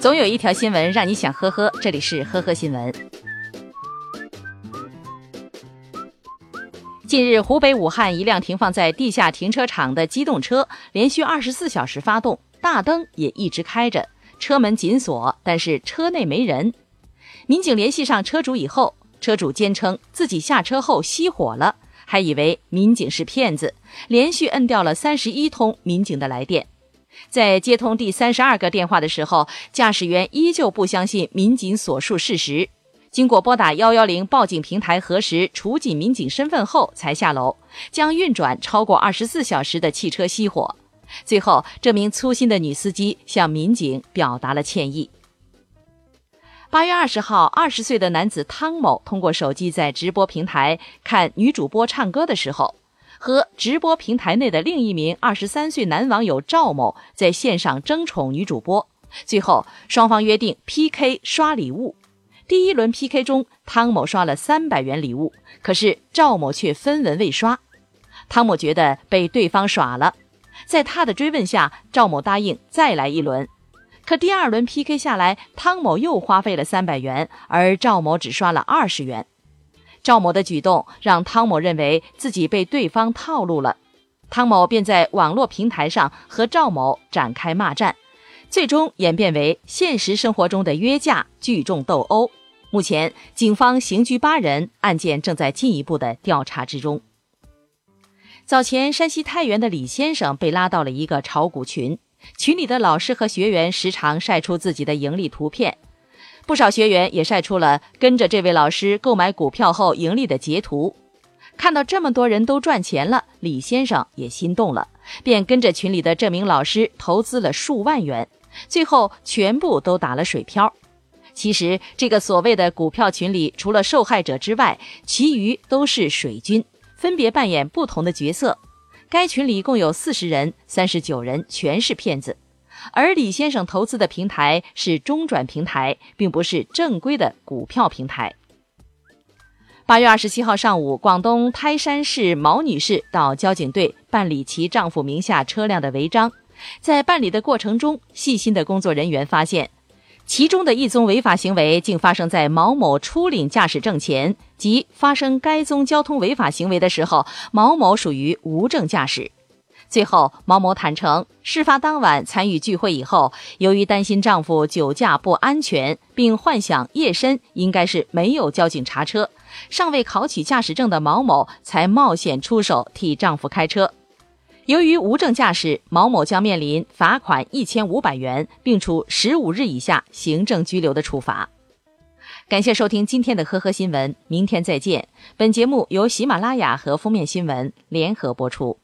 总有一条新闻让你想呵呵，这里是呵呵新闻。近日，湖北武汉一辆停放在地下停车场的机动车连续二十四小时发动，大灯也一直开着，车门紧锁，但是车内没人。民警联系上车主以后，车主坚称自己下车后熄火了，还以为民警是骗子，连续摁掉了三十一通民警的来电。在接通第三十二个电话的时候，驾驶员依旧不相信民警所述事实。经过拨打幺幺零报警平台核实处警民警身份后，才下楼将运转超过二十四小时的汽车熄火。最后，这名粗心的女司机向民警表达了歉意。八月二十号，二十岁的男子汤某通过手机在直播平台看女主播唱歌的时候。和直播平台内的另一名二十三岁男网友赵某在线上争宠女主播，最后双方约定 PK 刷礼物。第一轮 PK 中，汤某刷了三百元礼物，可是赵某却分文未刷。汤某觉得被对方耍了，在他的追问下，赵某答应再来一轮。可第二轮 PK 下来，汤某又花费了三百元，而赵某只刷了二十元。赵某的举动让汤某认为自己被对方套路了，汤某便在网络平台上和赵某展开骂战，最终演变为现实生活中的约架、聚众斗殴。目前，警方刑拘八人，案件正在进一步的调查之中。早前，山西太原的李先生被拉到了一个炒股群，群里的老师和学员时常晒出自己的盈利图片。不少学员也晒出了跟着这位老师购买股票后盈利的截图。看到这么多人都赚钱了，李先生也心动了，便跟着群里的这名老师投资了数万元，最后全部都打了水漂。其实，这个所谓的股票群里，除了受害者之外，其余都是水军，分别扮演不同的角色。该群里共有四十人，三十九人全是骗子。而李先生投资的平台是中转平台，并不是正规的股票平台。八月二十七号上午，广东台山市毛女士到交警队办理其丈夫名下车辆的违章，在办理的过程中，细心的工作人员发现，其中的一宗违法行为竟发生在毛某初领驾驶证前，即发生该宗交通违法行为的时候，毛某属于无证驾驶。最后，毛某坦诚，事发当晚参与聚会以后，由于担心丈夫酒驾不安全，并幻想夜深应该是没有交警查车，尚未考取驾驶证的毛某才冒险出手替丈夫开车。由于无证驾驶，毛某将面临罚款一千五百元，并处十五日以下行政拘留的处罚。感谢收听今天的呵呵新闻，明天再见。本节目由喜马拉雅和封面新闻联合播出。